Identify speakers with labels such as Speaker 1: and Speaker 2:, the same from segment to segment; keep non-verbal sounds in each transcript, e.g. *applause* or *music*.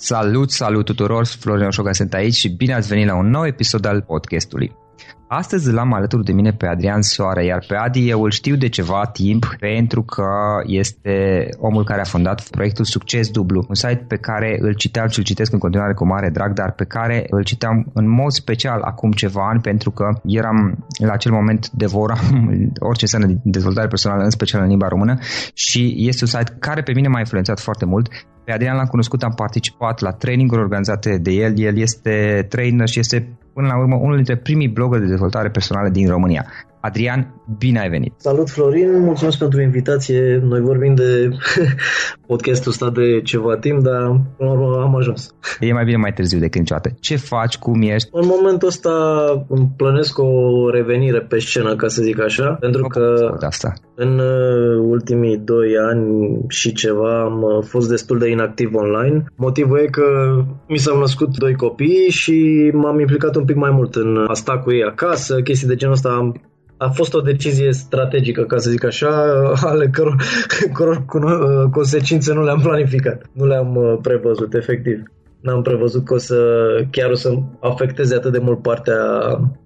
Speaker 1: Salut, salut tuturor, Florin Oșoga sunt aici și bine ați venit la un nou episod al podcastului. Astăzi l-am alături de mine pe Adrian Soare, iar pe Adi eu îl știu de ceva timp pentru că este omul care a fondat proiectul Succes Dublu, un site pe care îl citeam și îl citesc în continuare cu mare drag, dar pe care îl citeam în mod special acum ceva ani pentru că eram la acel moment devoram *laughs* orice înseamnă de dezvoltare personală, în special în limba română și este un site care pe mine m-a influențat foarte mult pe Adrian l-am cunoscut, am participat la traininguri organizate de el. El este trainer și este, până la urmă, unul dintre primii blogger de dezvoltare personală din România. Adrian, bine ai venit!
Speaker 2: Salut Florin, mulțumesc pentru invitație. Noi vorbim de *laughs* podcastul ăsta de ceva timp, dar până la urmă am ajuns.
Speaker 1: E mai bine mai târziu decât niciodată. Ce faci, cum ești?
Speaker 2: În momentul ăsta îmi plănesc o revenire pe scenă, ca să zic așa, pentru că
Speaker 1: asta.
Speaker 2: în uh, ultimii doi ani și ceva am uh, fost destul de inactiv online. Motivul e că mi s-au născut doi copii și m-am implicat un pic mai mult în a sta cu ei acasă, chestii de genul ăsta. Am a fost o decizie strategică, ca să zic așa, *laughs* ale căror, *laughs* căror consecințe nu le-am planificat, nu le-am uh, prevăzut, efectiv. n-am prevăzut că o să chiar o să afecteze atât de mult partea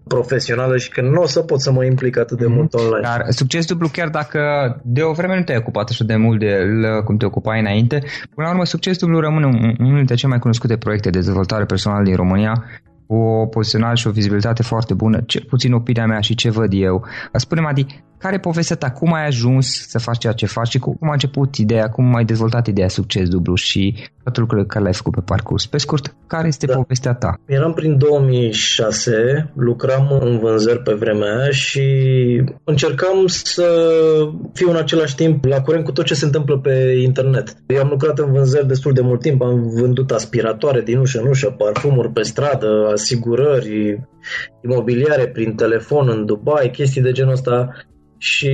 Speaker 2: profesională și că nu o să pot să mă implic atât de mm-hmm. mult online.
Speaker 1: Dar succes dublu chiar dacă de o vreme nu te-ai ocupat așa de mult de el cum te ocupai înainte, până la urmă succes dublu rămâne unul dintre cele mai cunoscute proiecte de dezvoltare personală din România cu o poziționare și o vizibilitate foarte bună, ce puțin opinia mea și ce văd eu. Spune-mi, Adi, care e povestea ta? Cum ai ajuns să faci ceea ce faci și cum a început ideea, cum ai dezvoltat ideea succes dublu și toate lucrurile care le-ai făcut pe parcurs? Pe scurt, care este da. povestea ta?
Speaker 2: Eram prin 2006, lucram în vânzări pe vremea aia și încercam să fiu în același timp la curent cu tot ce se întâmplă pe internet. Eu am lucrat în vânzări destul de mult timp, am vândut aspiratoare din ușă în ușă, parfumuri pe stradă, asigurări, imobiliare prin telefon în Dubai, chestii de genul ăsta și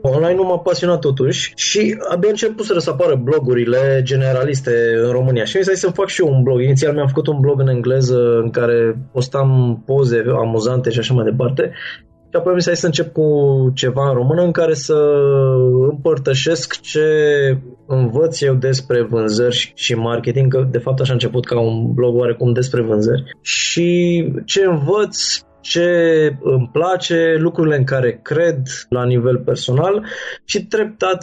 Speaker 2: online nu m-a pasionat totuși și abia început să apară blogurile generaliste în România. Și mi s-a zis să fac și eu un blog. Inițial mi-am făcut un blog în engleză în care postam poze amuzante și așa mai departe. Și apoi mi s-a zis să încep cu ceva în română în care să împărtășesc ce învăț eu despre vânzări și marketing, că de fapt așa a început ca un blog oarecum despre vânzări. Și ce învăț ce îmi place, lucrurile în care cred la nivel personal și treptat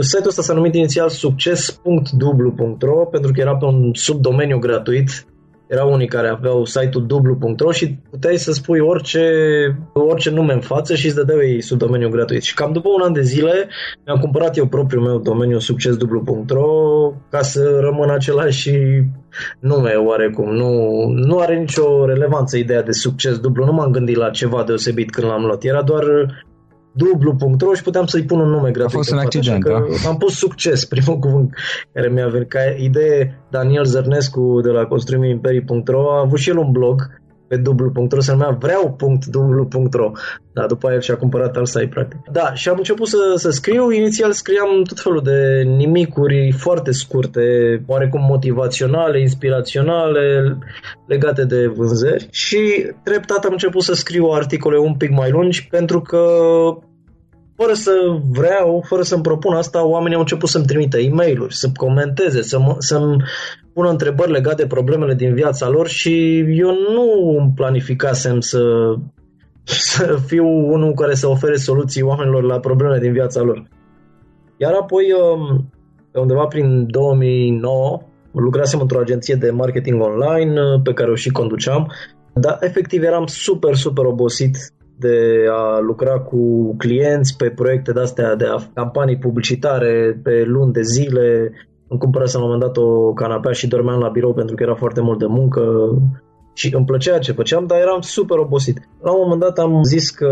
Speaker 2: site-ul ăsta s-a numit inițial succes.dublu.ro pentru că era pe un subdomeniu gratuit erau unii care aveau site-ul dublu.ro și puteai să spui orice, orice nume în față și îți dădeau ei sub domeniu gratuit. Și cam după un an de zile mi-am cumpărat eu propriul meu domeniu succesdublu.ro ca să rămân același nume oarecum. Nu, nu are nicio relevanță ideea de succes dublu. Nu m-am gândit la ceva deosebit când l-am luat. Era doar dublu.ro și puteam să-i pun un nume gratuit.
Speaker 1: A fost un accident, da?
Speaker 2: Am pus succes, *laughs* primul cuvânt care mi-a venit. Ca idee, Daniel Zărnescu de la construimiimperii.ro a avut și el un blog pe dublu.ro se numea vreau.dublu.ro da, după aia și-a cumpărat al site, practic. Da, și am început să, să scriu. Inițial scriam tot felul de nimicuri foarte scurte, oarecum motivaționale, inspiraționale, legate de vânzări și treptat am început să scriu articole un pic mai lungi pentru că fără să vreau, fără să-mi propun asta, oamenii au început să-mi trimită e mail să comenteze, să să-mi pună întrebări legate de problemele din viața lor și eu nu îmi planificasem să, să fiu unul care să ofere soluții oamenilor la problemele din viața lor. Iar apoi, um, pe undeva prin 2009, lucrasem într-o agenție de marketing online uh, pe care o și conduceam, dar efectiv eram super, super obosit de a lucra cu clienți pe proiecte de-astea, de campanii publicitare pe luni de zile. Îmi cumpărasem la un moment dat o canapea și dormeam la birou pentru că era foarte mult de muncă și îmi plăcea ce făceam, dar eram super obosit. La un moment dat am zis că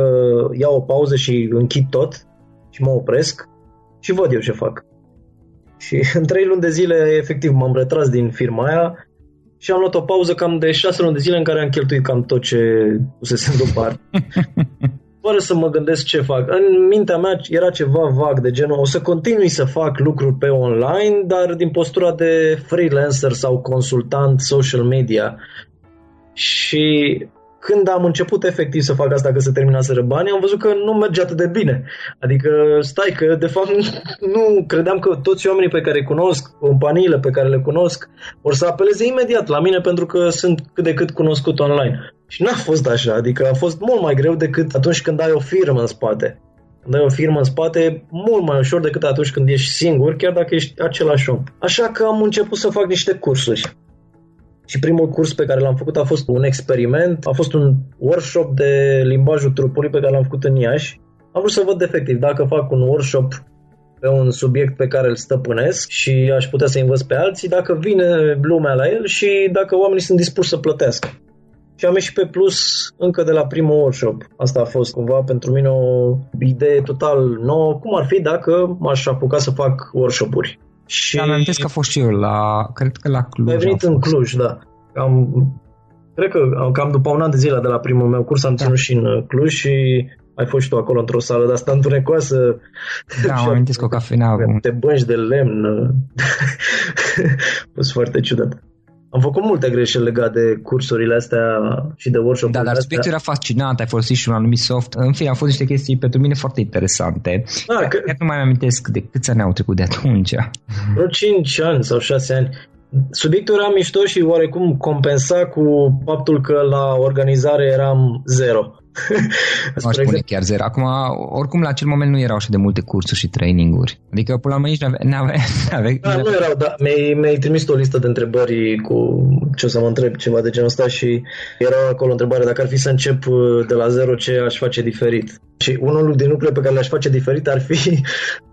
Speaker 2: iau o pauză și închid tot și mă opresc și văd eu ce fac. Și *laughs* în trei luni de zile, efectiv, m-am retras din firma aia și am luat o pauză cam de șase luni de zile în care am cheltuit cam tot ce pusesem deoparte. *laughs* Fără să mă gândesc ce fac. În mintea mea era ceva vag de genul o să continui să fac lucruri pe online, dar din postura de freelancer sau consultant social media. Și când am început efectiv să fac asta, că se terminaseră banii, am văzut că nu merge atât de bine. Adică, stai că, de fapt, nu credeam că toți oamenii pe care îi cunosc, companiile pe care le cunosc, vor să apeleze imediat la mine pentru că sunt cât de cât cunoscut online. Și n-a fost așa, adică a fost mult mai greu decât atunci când ai o firmă în spate. Când ai o firmă în spate, mult mai ușor decât atunci când ești singur, chiar dacă ești același om. Așa că am început să fac niște cursuri. Și primul curs pe care l-am făcut a fost un experiment, a fost un workshop de limbajul trupului pe care l-am făcut în Iași. Am vrut să văd efectiv dacă fac un workshop pe un subiect pe care îl stăpânesc și aș putea să învăț pe alții, dacă vine lumea la el și dacă oamenii sunt dispuși să plătească. Și am ieșit pe plus încă de la primul workshop. Asta a fost cumva pentru mine o idee total nouă. Cum ar fi dacă m-aș apuca să fac workshop-uri?
Speaker 1: Și... Am amintesc că a fost și eu la, cred că la Cluj.
Speaker 2: Ai venit în Cluj, da. Am, cred că cam după un an de zile de la primul meu curs am da. ținut și în uh, Cluj și ai fost și tu acolo într-o sală de asta întunecoasă.
Speaker 1: Da, *laughs* am amintesc o cafenea.
Speaker 2: Te bănci de lemn. *laughs* a fost foarte ciudat. Am făcut multe greșeli legate de cursurile astea și de workshop
Speaker 1: Da, dar subiectul era fascinant, ai folosit și un anumit soft. În fine, au fost niște chestii pentru mine foarte interesante. Da, că... Chiar nu mai amintesc de câți ani au trecut de atunci.
Speaker 2: Vreo 5 ani sau 6 ani. subiectul era mișto și oarecum compensa cu faptul că la organizare eram zero.
Speaker 1: Nu *laughs* aș spune chiar zero. Acum, oricum, la acel moment nu erau așa de multe cursuri și traininguri. Adică, până la urmă, nici nu aveai... Ave,
Speaker 2: da, nu erau, da. Mi-ai, mi-ai trimis o listă de întrebări cu ce o să mă întreb, ceva de genul ăsta și era acolo întrebarea dacă ar fi să încep uh, de la zero, ce aș face diferit. Și unul din lucrurile pe care le-aș face diferit ar fi *laughs*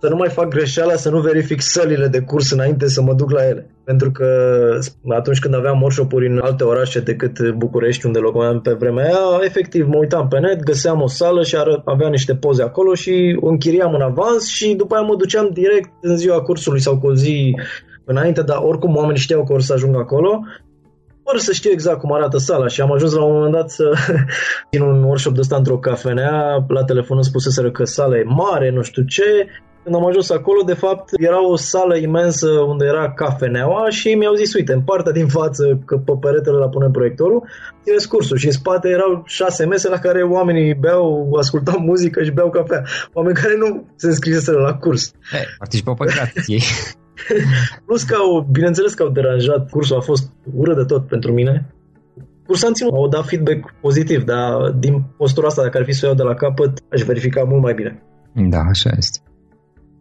Speaker 2: să nu mai fac greșeala, să nu verific sălile de curs înainte să mă duc la ele. Pentru că atunci când aveam workshop-uri în alte orașe decât București, unde locuiam pe vremea aia, efectiv mă uitam pe net, găseam o sală și avea niște poze acolo și o închiriam în avans și după aia mă duceam direct în ziua cursului sau cu o zi înainte, dar oricum oamenii știau că or să ajung acolo fără să știu exact cum arată sala. Și am ajuns la un moment dat să *laughs* din un workshop de ăsta într-o cafenea, la telefon îmi spuseseră că sala e mare, nu știu ce, când am ajuns acolo, de fapt, era o sală imensă unde era cafeneaua și mi-au zis, uite, în partea din față, că pe peretele la pune proiectorul, e cursul și în spate erau șase mese la care oamenii beau, ascultau muzică și beau cafea. Oameni care nu se înscriseseră la curs.
Speaker 1: Hey, participau pe grație. *laughs*
Speaker 2: Plus că au, bineînțeles că au deranjat, cursul a fost ură de tot pentru mine. Cursanții au dat feedback pozitiv, dar din postura asta, dacă ar fi să o iau de la capăt, aș verifica mult mai bine.
Speaker 1: Da, așa este.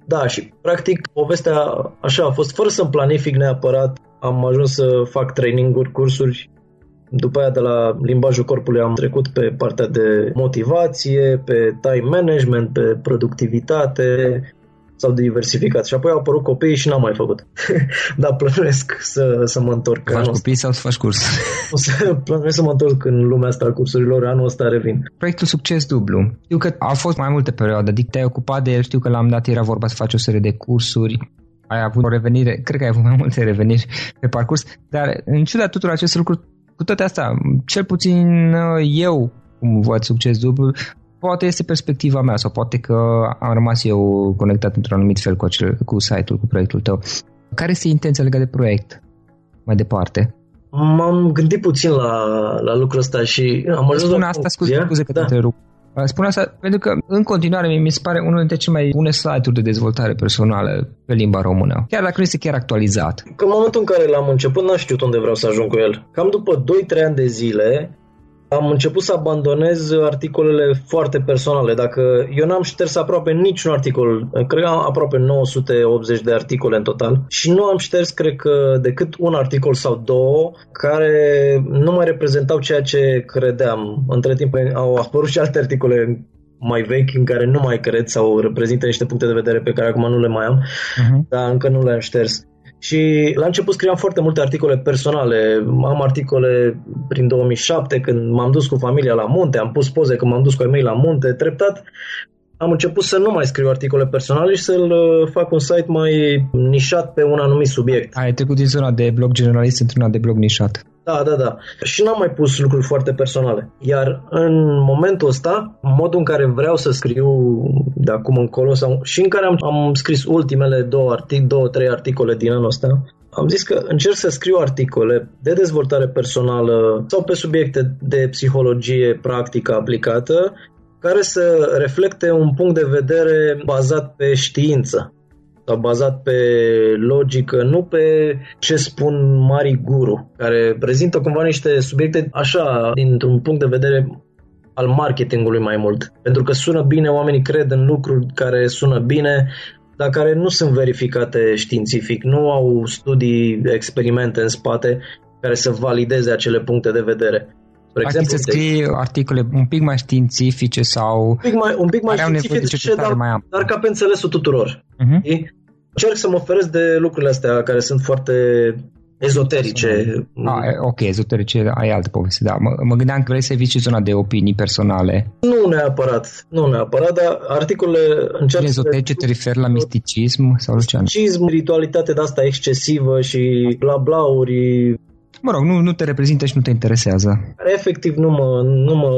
Speaker 2: Da, și practic povestea așa a fost, fără să-mi planific neapărat, am ajuns să fac traininguri, cursuri. După aia de la limbajul corpului am trecut pe partea de motivație, pe time management, pe productivitate, s-au diversificat și apoi au apărut copiii și n-am mai făcut. *laughs* Dar plănuiesc să, să mă întorc.
Speaker 1: Faci copii sau să faci curs? *laughs*
Speaker 2: O să plănuiesc să mă întorc în lumea asta a cursurilor, anul ăsta revin.
Speaker 1: Proiectul Succes Dublu. Știu că a fost mai multe perioade, adică te-ai ocupat de el, știu că l-am dat, era vorba să faci o serie de cursuri, ai avut o revenire, cred că ai avut mai multe reveniri pe parcurs, dar în ciuda tuturor acestor lucruri, cu toate astea, cel puțin eu, cum văd succes dublu, poate este perspectiva mea sau poate că am rămas eu conectat într-un anumit fel cu, acel, cu site-ul, cu proiectul tău. Care este intenția legată de proiect mai departe?
Speaker 2: M-am gândit puțin la, la lucrul ăsta și am ajuns
Speaker 1: Spune la asta, scuze, scuze că da. te întrerup. Spun asta pentru că, în continuare, mi se pare unul dintre cele mai bune site-uri de dezvoltare personală pe limba română. Chiar dacă nu este chiar actualizat.
Speaker 2: Că în momentul în care l-am început, n-am știut unde vreau să ajung cu el. Cam după 2-3 ani de zile, am început să abandonez articolele foarte personale. Dacă eu n-am șters aproape niciun articol, cred că am aproape 980 de articole în total și nu am șters, cred că, decât un articol sau două care nu mai reprezentau ceea ce credeam. Între timp au apărut și alte articole mai vechi în care nu mai cred sau reprezintă niște puncte de vedere pe care acum nu le mai am, uh-huh. dar încă nu le-am șters. Și la început scriam foarte multe articole personale. Am articole prin 2007 când m-am dus cu familia la munte, am pus poze când m-am dus cu ei mei la munte. Treptat am început să nu mai scriu articole personale și să-l uh, fac un site mai nișat pe un anumit subiect.
Speaker 1: Ai trecut din zona de blog generalist într-una de blog nișat.
Speaker 2: Da, da, da. Și n-am mai pus lucruri foarte personale. Iar în momentul ăsta, modul în care vreau să scriu de acum încolo sau și în care am, am scris ultimele două, artic, două, trei articole din anul ăsta, am zis că încerc să scriu articole de dezvoltare personală sau pe subiecte de psihologie practică aplicată care să reflecte un punct de vedere bazat pe știință sau bazat pe logică, nu pe ce spun mari guru, care prezintă cumva niște subiecte așa, dintr-un punct de vedere al marketingului mai mult. Pentru că sună bine, oamenii cred în lucruri care sună bine, dar care nu sunt verificate științific, nu au studii, experimente în spate care să valideze acele puncte de vedere.
Speaker 1: Spre exemplu, să scrii articole un pic mai științifice sau...
Speaker 2: Un pic mai, un pic mai științifice, dar, mai am. dar ca pe înțelesul tuturor. Uh-huh. Încerc să mă oferesc de lucrurile astea care sunt foarte ezoterice.
Speaker 1: Ah, ok, ezoterice, ai altă poveste, da. Mă, mă gândeam că vrei să eviți zona de opinii personale.
Speaker 2: Nu neapărat, nu neapărat, dar articolele încerc
Speaker 1: Ezoterice te referi la misticism sau Lucian?
Speaker 2: Misticism, ritualitate de asta excesivă și bla blauri
Speaker 1: Mă rog, nu, nu te reprezintă și nu te interesează.
Speaker 2: Efectiv nu mă, nu mă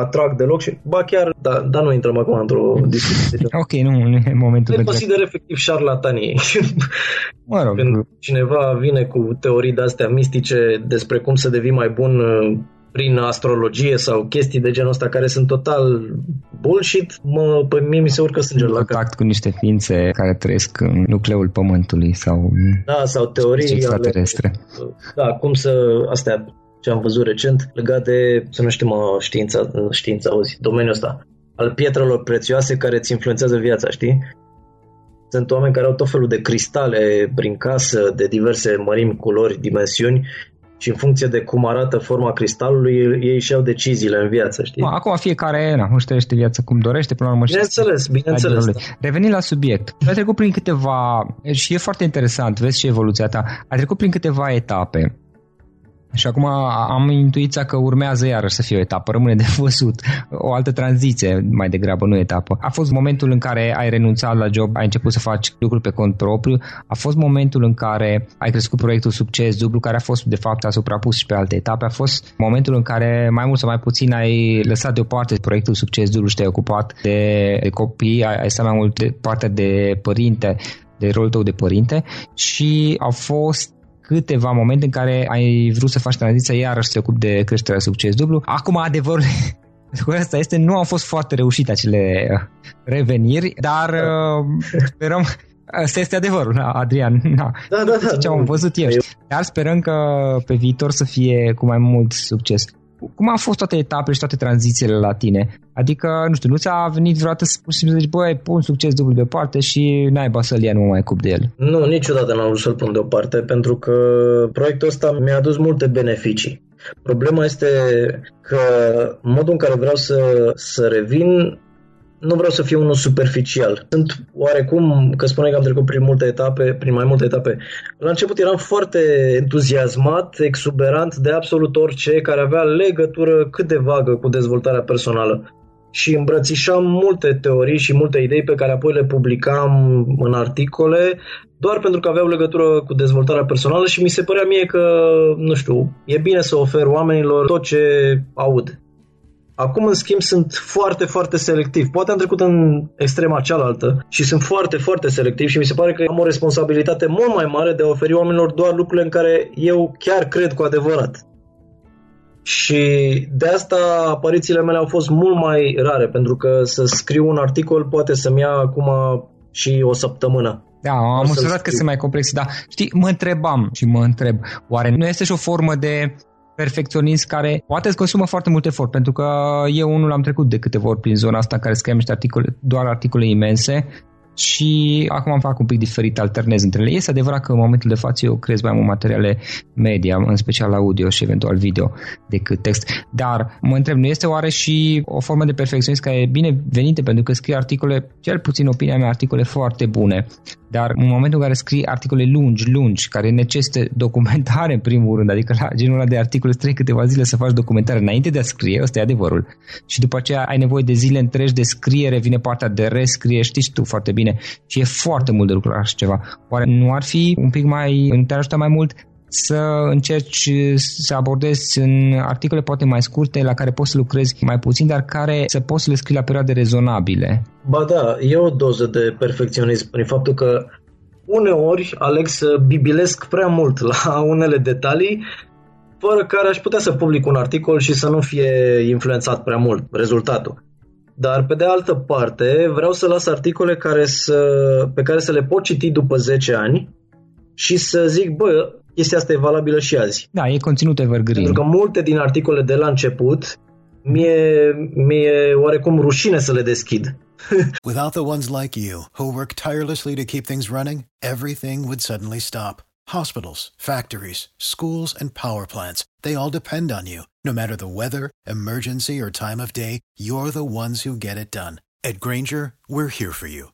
Speaker 2: atrag deloc și, ba chiar, da, dar nu intrăm acum într-o discuție. *laughs*
Speaker 1: ok, nu, nu e momentul.
Speaker 2: Le consider efectiv șarlatanii. *laughs*
Speaker 1: Mă rog.
Speaker 2: Când cineva vine cu teorii de-astea mistice despre cum să devii mai bun uh, prin astrologie sau chestii de genul ăsta care sunt total bullshit, mă, pe mie mi se urcă sângele
Speaker 1: la contact cu niște ființe care trăiesc în nucleul Pământului sau
Speaker 2: da, sau teorii
Speaker 1: extraterestre.
Speaker 2: Ale, da, cum să, astea ce am văzut recent legat de, să nu știu mă, știința, știința, auzi, domeniul ăsta, al pietrelor prețioase care îți influențează viața, știi? Sunt oameni care au tot felul de cristale prin casă, de diverse mărimi, culori, dimensiuni și în funcție de cum arată forma cristalului, ei și au deciziile în viață, știi?
Speaker 1: Acum fiecare na, își trăiește viața cum dorește, până la urmă
Speaker 2: Bineînțeles, bineînțeles. Da.
Speaker 1: Revenind la subiect, ai trecut prin câteva, și e foarte interesant, vezi și evoluția ta, ai trecut prin câteva etape și acum am intuiția că urmează iarăși să fie o etapă, rămâne de *laughs* văzut. O altă tranziție mai degrabă, nu etapă. A fost momentul în care ai renunțat la job, ai început să faci lucruri pe cont propriu, a fost momentul în care ai crescut proiectul Succes Dublu, care a fost de fapt asupra pus și pe alte etape, a fost momentul în care mai mult sau mai puțin ai lăsat deoparte proiectul Succes Dublu și te-ai ocupat de, de copii, ai, ai stat mai mult de partea de părinte, de rolul tău de părinte și au fost câteva momente în care ai vrut să faci tranziția iarăși să te ocupi de creșterea succes dublu. Acum adevărul *laughs* asta este, nu au fost foarte reușite acele uh, reveniri, dar uh, sperăm Asta este adevărul, Adrian. *laughs* Da,
Speaker 2: da, da. da
Speaker 1: ce am văzut eu. Dar sperăm că pe viitor să fie cu mai mult succes cum au fost toate etapele și toate tranzițiile la tine? Adică, nu știu, nu ți-a venit vreodată să, să zici, băi, pun succes dublu deoparte și n-ai să-l ia, nu mai cup de el?
Speaker 2: Nu, niciodată n-am vrut să-l pun deoparte, pentru că proiectul ăsta mi-a adus multe beneficii. Problema este că modul în care vreau să, să revin nu vreau să fiu unul superficial. Sunt oarecum, că spune că am trecut prin multe etape, prin mai multe etape. La început eram foarte entuziasmat, exuberant de absolut orice care avea legătură cât de vagă cu dezvoltarea personală. Și îmbrățișam multe teorii și multe idei pe care apoi le publicam în articole doar pentru că aveau legătură cu dezvoltarea personală și mi se părea mie că, nu știu, e bine să ofer oamenilor tot ce aud. Acum, în schimb, sunt foarte, foarte selectiv. Poate am trecut în extrema cealaltă și sunt foarte, foarte selectiv și mi se pare că am o responsabilitate mult mai mare de a oferi oamenilor doar lucrurile în care eu chiar cred cu adevărat. Și de asta aparițiile mele au fost mult mai rare, pentru că să scriu un articol poate să-mi ia acum și o săptămână.
Speaker 1: Da, am observat că sunt mai complexe, dar știi, mă întrebam și mă întreb, oare nu este și o formă de perfecționist care poate îți consumă foarte mult efort, pentru că eu unul am trecut de câteva ori prin zona asta în care scriem niște articole, doar articole imense și acum am fac un pic diferit, alternez între ele. Este adevărat că în momentul de față eu crez mai mult materiale media, în special audio și eventual video, decât text. Dar mă întreb, nu este oare și o formă de perfecționism care e bine venită pentru că scrie articole, cel puțin opinia mea, articole foarte bune. Dar în momentul în care scrii articole lungi, lungi, care necesită documentare în primul rând, adică la genul ăla de articole trei câteva zile să faci documentare înainte de a scrie, ăsta e adevărul. Și după aceea ai nevoie de zile întregi de scriere, vine partea de rescrie, știi tu foarte bine. Și e foarte mult de lucru așa ceva. Oare nu ar fi un pic mai, nu te ajută mai mult să încerci să abordezi în articole poate mai scurte, la care poți să lucrezi mai puțin, dar care să poți să le scrii la perioade rezonabile.
Speaker 2: Ba da, e o doză de perfecționism prin faptul că uneori aleg să bibilesc prea mult la *laughs* unele detalii fără care aș putea să public un articol și să nu fie influențat prea mult rezultatul. Dar pe de altă parte vreau să las articole care să, pe care să le pot citi după 10 ani și să zic, bă, chestia asta e valabilă și azi.
Speaker 1: Da, e conținut evergreen.
Speaker 2: Pentru că multe din articole de la început mie, mie oarecum rușine să le deschid. *laughs*
Speaker 3: Without the ones like you, who work tirelessly to keep things running, everything would suddenly stop. Hospitals, factories, schools, and power plants, they all depend on you. No matter the weather, emergency, or time of day, you're the ones who get it done. At Granger, we're here for you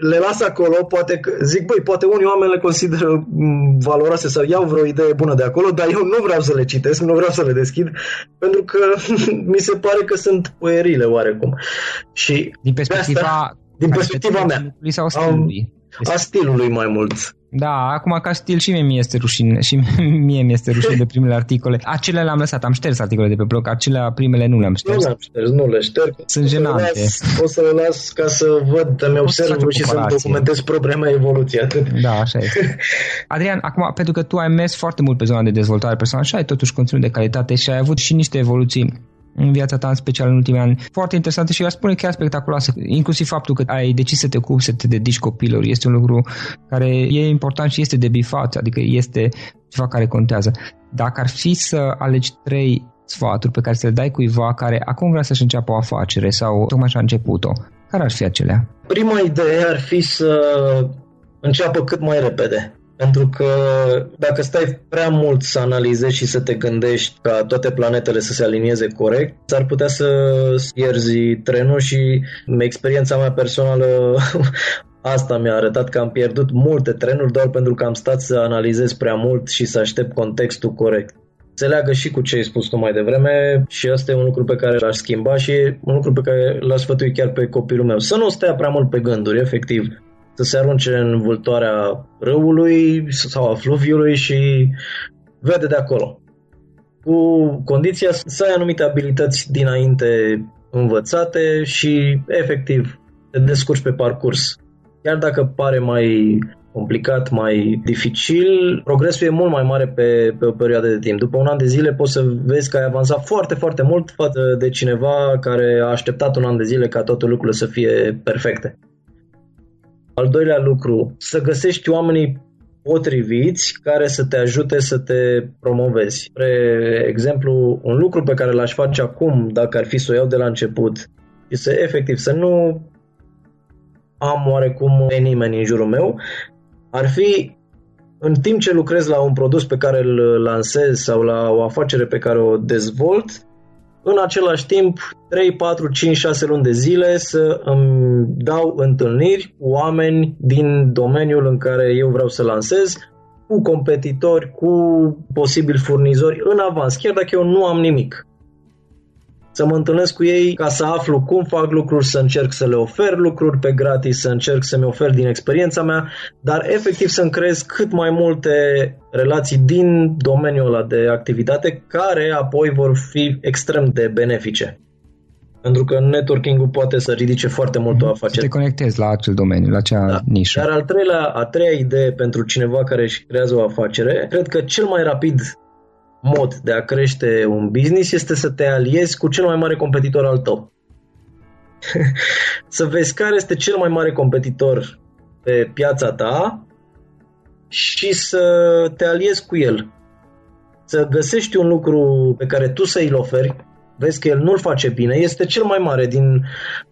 Speaker 2: Le las acolo, poate că, zic, băi, poate unii oameni le consideră mm, valoroase sau iau vreo idee bună de acolo, dar eu nu vreau să le citesc, nu vreau să le deschid, pentru că *laughs* mi se pare că sunt puerile oarecum. Și
Speaker 1: din perspectiva, asta,
Speaker 2: din perspectiva mea,
Speaker 1: sau stilului.
Speaker 2: A stilului mai mult.
Speaker 1: Da, acum ca stil și mie mi este rușine și *laughs* mie mi este rușine de primele articole. Acele le-am lăsat, am șters articole de pe blog, acelea primele nu le-am șters.
Speaker 2: Nu le-am șters, nu le șterg.
Speaker 1: Sunt o genante.
Speaker 2: Las, o să le las ca să văd, să-mi observ și să-mi documentez propria mea evoluție.
Speaker 1: Da, așa este. *laughs* Adrian, acum, pentru că tu ai mers foarte mult pe zona de dezvoltare personală și ai totuși conținut de calitate și ai avut și niște evoluții în viața ta, în special în ultimii ani, foarte interesante și eu spune chiar spectaculoase. Inclusiv faptul că ai decis să te ocupi, să te dedici copilor, este un lucru care e important și este de bifat, adică este ceva care contează. Dacă ar fi să alegi trei sfaturi pe care să le dai cuiva care acum vrea să-și înceapă o afacere sau tocmai și-a început-o, care ar fi acelea?
Speaker 2: Prima idee ar fi să înceapă cât mai repede. Pentru că dacă stai prea mult să analizezi și să te gândești ca toate planetele să se alinieze corect, s-ar putea să pierzi trenul și experiența mea personală *laughs* Asta mi-a arătat că am pierdut multe trenuri doar pentru că am stat să analizez prea mult și să aștept contextul corect. Se leagă și cu ce ai spus tu mai devreme și asta e un lucru pe care l-aș schimba și e un lucru pe care l-aș sfătui chiar pe copilul meu. Să nu stea prea mult pe gânduri, efectiv să se arunce în vâltoarea râului sau a fluviului și vede de acolo. Cu condiția să ai anumite abilități dinainte învățate și efectiv te descurci pe parcurs. Chiar dacă pare mai complicat, mai dificil, progresul e mult mai mare pe, pe o perioadă de timp. După un an de zile poți să vezi că ai avansat foarte, foarte mult față de cineva care a așteptat un an de zile ca toate lucrurile să fie perfecte. Al doilea lucru, să găsești oamenii potriviți care să te ajute să te promovezi. Spre exemplu, un lucru pe care l-aș face acum, dacă ar fi să o iau de la început, și să efectiv să nu am oarecum pe nimeni în jurul meu, ar fi în timp ce lucrez la un produs pe care îl lansez sau la o afacere pe care o dezvolt, în același timp 3, 4, 5, 6 luni de zile să îmi dau întâlniri cu oameni din domeniul în care eu vreau să lansez, cu competitori, cu posibili furnizori în avans, chiar dacă eu nu am nimic să mă întâlnesc cu ei ca să aflu cum fac lucruri, să încerc să le ofer lucruri pe gratis, să încerc să-mi ofer din experiența mea, dar efectiv să-mi creez cât mai multe relații din domeniul ăla de activitate care apoi vor fi extrem de benefice. Pentru că networking-ul poate să ridice foarte mult o mhm. afacere. Să
Speaker 1: te conectezi la acel domeniu, la acea da. nișă.
Speaker 2: Dar al treilea, a treia idee pentru cineva care își creează o afacere, cred că cel mai rapid mod de a crește un business este să te aliezi cu cel mai mare competitor al tău. *laughs* să vezi care este cel mai mare competitor pe piața ta și să te aliezi cu el. Să găsești un lucru pe care tu să îl oferi, vezi că el nu-l face bine, este cel mai mare din,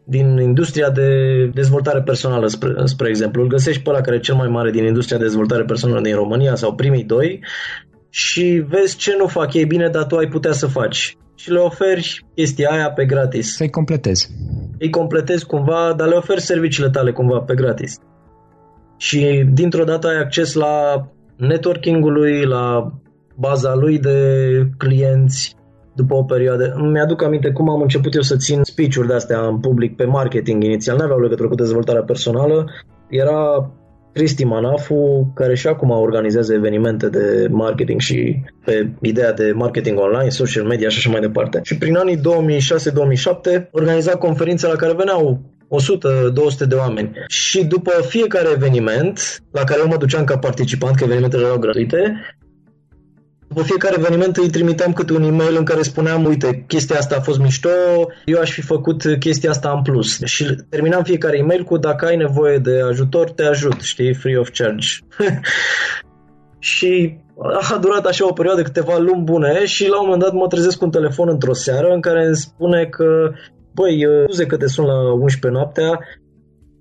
Speaker 2: din industria de dezvoltare personală, spre, spre exemplu. Îl găsești pe ăla care e cel mai mare din industria de dezvoltare personală din România sau primii doi și vezi ce nu fac ei bine, dar tu ai putea să faci. Și le oferi chestia aia pe gratis.
Speaker 1: Să-i completezi.
Speaker 2: Îi completezi cumva, dar le oferi serviciile tale cumva pe gratis. Și dintr-o dată ai acces la networking-ului, la baza lui de clienți după o perioadă. Mi-aduc aminte cum am început eu să țin speech-uri de-astea în public pe marketing inițial, nu aveau legătură cu dezvoltarea personală. Era Cristi Manafu, care și acum organizează evenimente de marketing și pe ideea de marketing online, social media și așa mai departe. Și prin anii 2006-2007 organiza conferințe la care veneau 100-200 de oameni. Și după fiecare eveniment, la care eu mă duceam ca participant, că evenimentele erau gratuite, după fiecare eveniment îi trimiteam câte un e-mail în care spuneam, uite, chestia asta a fost mișto, eu aș fi făcut chestia asta în plus. Și terminam fiecare e-mail cu, dacă ai nevoie de ajutor, te ajut, știi, free of charge. *laughs* și a durat așa o perioadă, câteva luni bune și la un moment dat mă trezesc cu un telefon într-o seară în care îmi spune că băi, scuze că te sun la 11 noaptea,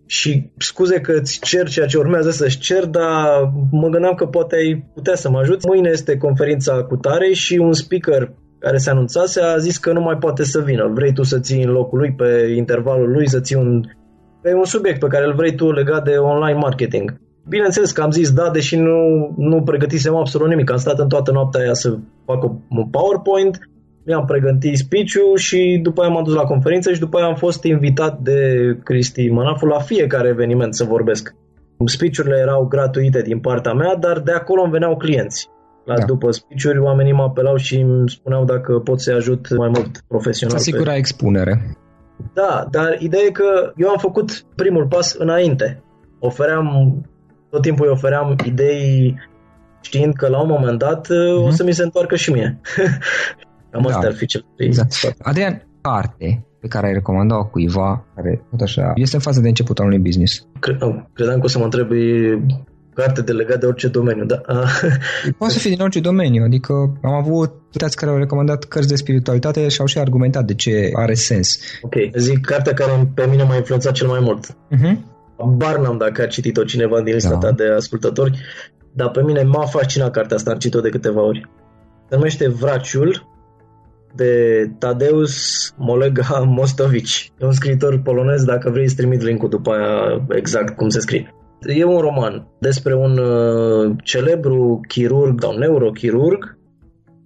Speaker 2: și scuze că îți cer ceea ce urmează să-și cer, dar mă gândeam că poate ai putea să mă ajuți. Mâine este conferința cu tare și un speaker care se anunțase a zis că nu mai poate să vină. Vrei tu să ții în locul lui pe intervalul lui, să ții un pe un subiect pe care îl vrei tu legat de online marketing. Bineînțeles că am zis da, deși nu, nu pregătisem absolut nimic. Am stat în toată noaptea aia să fac un PowerPoint, mi-am pregătit speech și după aia m-am dus la conferință și după aia am fost invitat de Cristi Manafu la fiecare eveniment să vorbesc. Speech-urile erau gratuite din partea mea, dar de acolo îmi veneau clienți. La, da. După speech oamenii mă apelau și îmi spuneau dacă pot să-i ajut mai mult profesional.
Speaker 1: Asigura pe... expunere.
Speaker 2: Da, dar ideea e că eu am făcut primul pas înainte. Ofeream, tot timpul îi ofeream idei știind că la un moment dat mm-hmm. o să mi se întoarcă și mie. *laughs* Cam da. asta ar fi cel exact.
Speaker 1: Adrian, carte pe care ai recomanda cuiva care, tot așa, este în fază de început al unui business?
Speaker 2: Cred, credeam că o să mă întrebi carte de legat de orice domeniu, da. *laughs*
Speaker 1: Poate să fie din orice domeniu, adică am avut puteți care au recomandat cărți de spiritualitate și au și argumentat de ce are sens.
Speaker 2: Ok, zic cartea care pe mine m-a influențat cel mai mult. Uh-huh. Bar n-am dacă a citit-o cineva din lista da. ta de ascultători, dar pe mine m-a fascinat cartea asta, am citit-o de câteva ori. Se numește Vraciul, de Tadeusz Molega Mostovici. E un scriitor polonez, dacă vrei să trimit link-ul după aia exact cum se scrie. E un roman despre un uh, celebru chirurg sau neurochirurg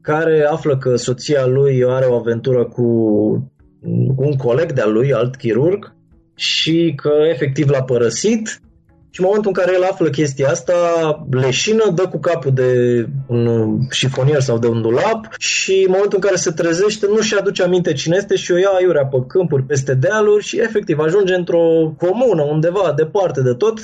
Speaker 2: care află că soția lui are o aventură cu un coleg de-al lui, alt chirurg, și că efectiv l-a părăsit și în momentul în care el află chestia asta, leșină, dă cu capul de un șifonier sau de un dulap și în momentul în care se trezește nu-și aduce aminte cine este și o ia aiurea pe câmpuri, peste dealuri și efectiv ajunge într-o comună undeva departe de tot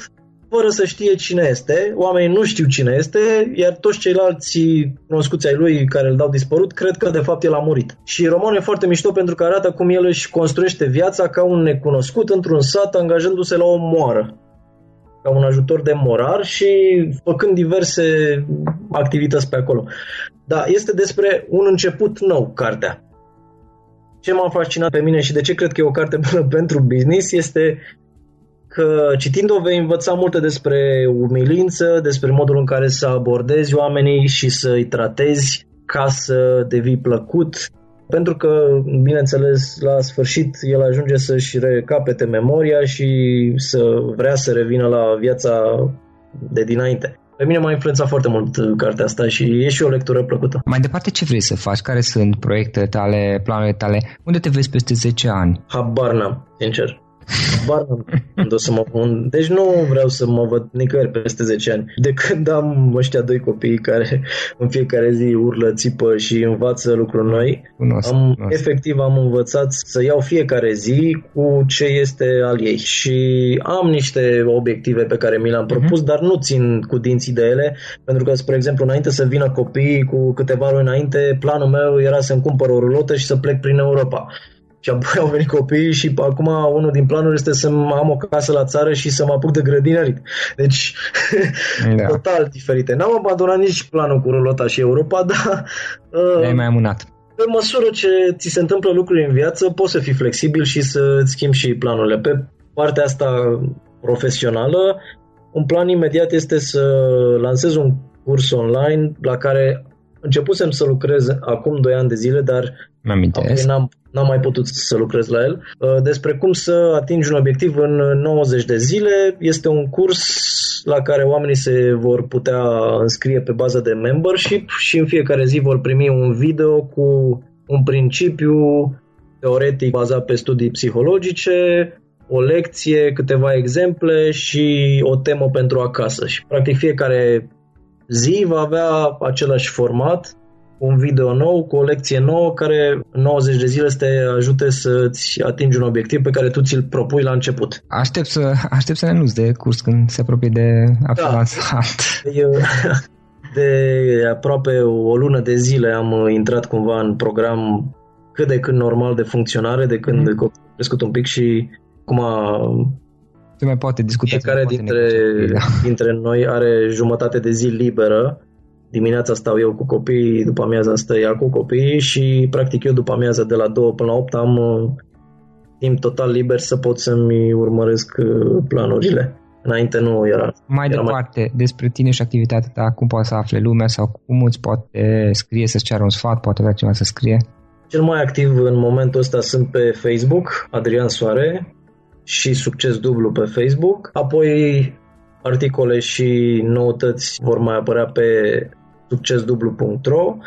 Speaker 2: fără să știe cine este, oamenii nu știu cine este, iar toți ceilalți cunoscuți ai lui care îl dau dispărut cred că de fapt el a murit. Și romanul e foarte mișto pentru că arată cum el își construiește viața ca un necunoscut într-un sat angajându-se la o moară ca un ajutor de morar și făcând diverse activități pe acolo. Da, este despre un început nou, cartea. Ce m-a fascinat pe mine și de ce cred că e o carte bună *laughs* pentru business este că citind-o vei învăța multe despre umilință, despre modul în care să abordezi oamenii și să îi tratezi ca să devii plăcut, pentru că, bineînțeles, la sfârșit el ajunge să-și recapete memoria și să vrea să revină la viața de dinainte. Pe mine m-a influențat foarte mult cartea asta și e și o lectură plăcută.
Speaker 1: Mai departe, ce vrei să faci? Care sunt proiectele tale, planurile tale? Unde te vezi peste 10 ani?
Speaker 2: Habar n-am, sincer. Bar când o să mă pun. Deci nu vreau să mă văd nicăieri peste 10 ani. De când am ăștia doi copii care în fiecare zi urlă, țipă și învață lucruri noi, cunosc, am, cunosc. efectiv am învățat să iau fiecare zi cu ce este al ei. Și am niște obiective pe care mi le-am propus, uh-huh. dar nu țin cu dinții de ele, pentru că, spre exemplu, înainte să vină copiii cu câteva luni înainte, planul meu era să-mi cumpăr o rulotă și să plec prin Europa. Și apoi au venit copiii și acum unul din planuri este să am o casă la țară și să mă apuc de grădinărit. Deci, da. *laughs* total diferite. N-am abandonat nici planul cu rulota și Europa, dar...
Speaker 1: Uh, mai amânat.
Speaker 2: Pe măsură ce ți se întâmplă lucruri în viață, poți să fii flexibil și să-ți schimbi și planurile. Pe partea asta profesională, un plan imediat este să lansez un curs online la care începusem să lucrez acum 2 ani de zile, dar n-am, n-am mai putut să lucrez la el. Uh, despre cum să atingi un obiectiv în 90 de zile. Este un curs la care oamenii se vor putea înscrie pe bază de membership și în fiecare zi vor primi un video cu un principiu teoretic bazat pe studii psihologice, o lecție, câteva exemple și o temă pentru acasă. Și practic fiecare zi va avea același format, un video nou cu o lecție nouă care în 90 de zile să te ajute să-ți atingi un obiectiv pe care tu ți-l propui la început.
Speaker 1: Aștept să, aștept să ne anunți de curs când se apropie de a da.
Speaker 2: Eu, de aproape o lună de zile am intrat cumva în program cât de cât normal de funcționare, de când mm. copilul a crescut un pic și cum a
Speaker 1: se mai poate discuta.
Speaker 2: Fiecare poate dintre, da. *laughs* dintre noi are jumătate de zi liberă. Dimineața stau eu cu copii, după amiaza stă ea cu copii și practic eu după amiaza de la 2 până la 8 am uh, timp total liber să pot să-mi urmăresc uh, planurile. Înainte nu era.
Speaker 1: Mai era departe, mai... despre tine și activitatea ta, cum poate să afle lumea sau cum îți poate scrie să-ți ceară un sfat, poate vrea cineva să scrie?
Speaker 2: Cel mai activ în momentul ăsta sunt pe Facebook, Adrian Soare, și Succes Dublu pe Facebook. Apoi articole și noutăți vor mai apărea pe succesdublu.ro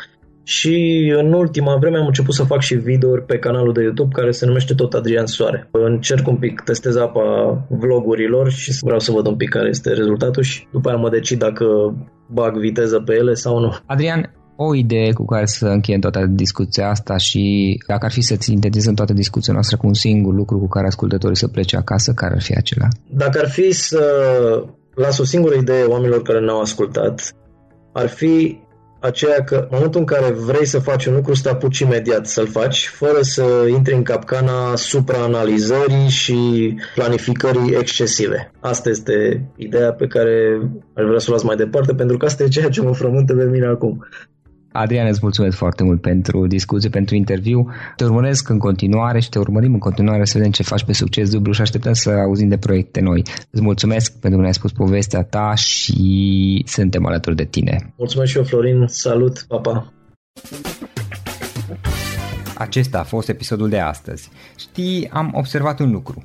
Speaker 2: și în ultima vreme am început să fac și videouri pe canalul de YouTube care se numește tot Adrian Soare. Încerc un pic, testez apa vlogurilor și vreau să văd un pic care este rezultatul și după aia mă decid dacă bag viteză pe ele sau nu.
Speaker 1: Adrian, o idee cu care să încheiem toată discuția asta și dacă ar fi să sintetizăm toată discuția noastră cu un singur lucru cu care ascultătorii să plece acasă, care ar fi acela?
Speaker 2: Dacă ar fi să las o singură idee oamenilor care n-au ascultat, ar fi aceea că în momentul în care vrei să faci un lucru, să te apuci imediat să-l faci, fără să intri în capcana supraanalizării și planificării excesive. Asta este ideea pe care aș vrea să o las mai departe, pentru că asta e ceea ce mă frământă pe mine acum.
Speaker 1: Adrian, îți mulțumesc foarte mult pentru discuție, pentru interviu. Te urmăresc în continuare și te urmărim în continuare să vedem ce faci pe succes dublu și așteptăm să auzim de proiecte noi. Îți mulțumesc pentru că ne-ai spus povestea ta și suntem alături de tine.
Speaker 2: Mulțumesc și eu, Florin. Salut, papa!
Speaker 1: Acesta a fost episodul de astăzi. Știi, am observat un lucru.